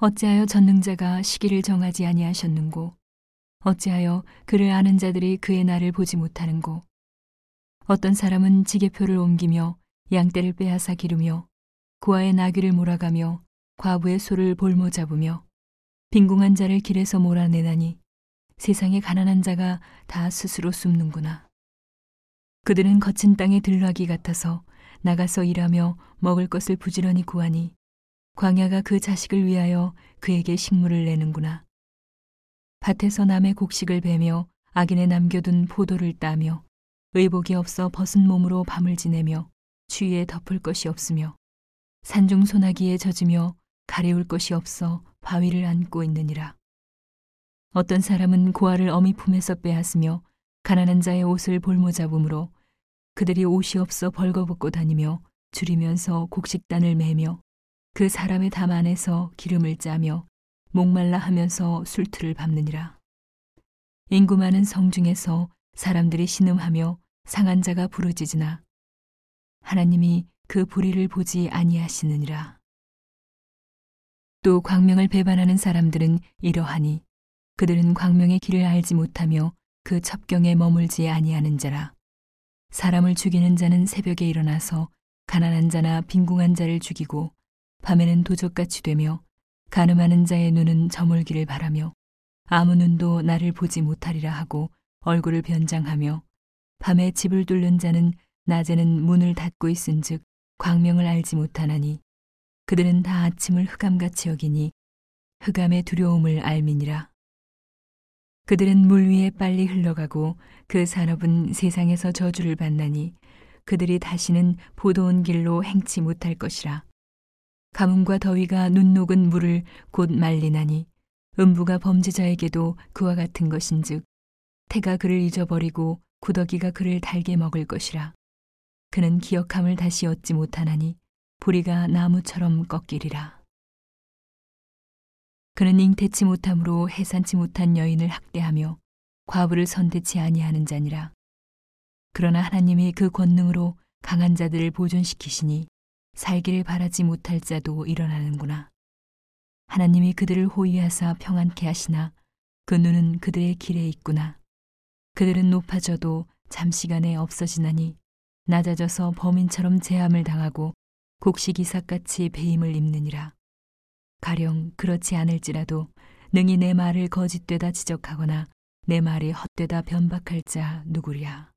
어찌하여 전능자가 시기를 정하지 아니하셨는고 어찌하여 그를 아는 자들이 그의 날을 보지 못하는고 어떤 사람은 지게표를 옮기며 양떼를 빼앗아 기르며 고아의 나귀를 몰아가며 과부의 소를 볼모 잡으며 빈궁한 자를 길에서 몰아내나니 세상에 가난한 자가 다 스스로 숨는구나. 그들은 거친 땅에 들락이 같아서 나가서 일하며 먹을 것을 부지런히 구하니 광야가 그 자식을 위하여 그에게 식물을 내는구나. 밭에서 남의 곡식을 베며 악인에 남겨둔 포도를 따며 의복이 없어 벗은 몸으로 밤을 지내며 추위에 덮을 것이 없으며 산중 소나기에 젖으며 가려울 것이 없어 바위를 안고 있느니라. 어떤 사람은 고아를 어미 품에서 빼앗으며 가난한 자의 옷을 볼모 잡음으로 그들이 옷이 없어 벌거벗고 다니며 줄이면서 곡식단을 매며 그 사람의 담 안에서 기름을 짜며 목말라 하면서 술틀을 밟느니라. 인구 많은 성 중에서 사람들이 신음하며 상한 자가 부르짖으나 하나님이 그 불의를 보지 아니하시느니라. 또 광명을 배반하는 사람들은 이러하니 그들은 광명의 길을 알지 못하며 그 첩경에 머물지 아니하는 자라. 사람을 죽이는 자는 새벽에 일어나서 가난한 자나 빈궁한 자를 죽이고 밤에는 도적같이 되며 가늠하는 자의 눈은 저물기를 바라며 아무 눈도 나를 보지 못하리라 하고 얼굴을 변장하며 밤에 집을 뚫는 자는 낮에는 문을 닫고 있은즉 광명을 알지 못하나니 그들은 다 아침을 흑암같이 여기니 흑암의 두려움을 알미니라. 그들은 물 위에 빨리 흘러가고 그 산업은 세상에서 저주를 받나니 그들이 다시는 보도온 길로 행치 못할 것이라. 가뭄과 더위가 눈 녹은 물을 곧 말리나니 음부가 범죄자에게도 그와 같은 것인즉 태가 그를 잊어버리고 구더기가 그를 달게 먹을 것이라. 그는 기억함을 다시 얻지 못하나니 보리가 나무처럼 꺾이리라. 그는 잉태치 못함으로 해산치 못한 여인을 학대하며 과부를 선대치 아니하는 자니라. 그러나 하나님이 그 권능으로 강한 자들을 보존시키시니 살기를 바라지 못할 자도 일어나는구나. 하나님이 그들을 호위하사 평안케 하시나 그 눈은 그들의 길에 있구나. 그들은 높아져도 잠시간에 없어지나니 낮아져서 범인처럼 제함을 당하고 곡식이삭같이 배임을 입느니라. 가령 그렇지 않을지라도 능히 내 말을 거짓되다 지적하거나 내 말이 헛되다 변박할 자 누구랴.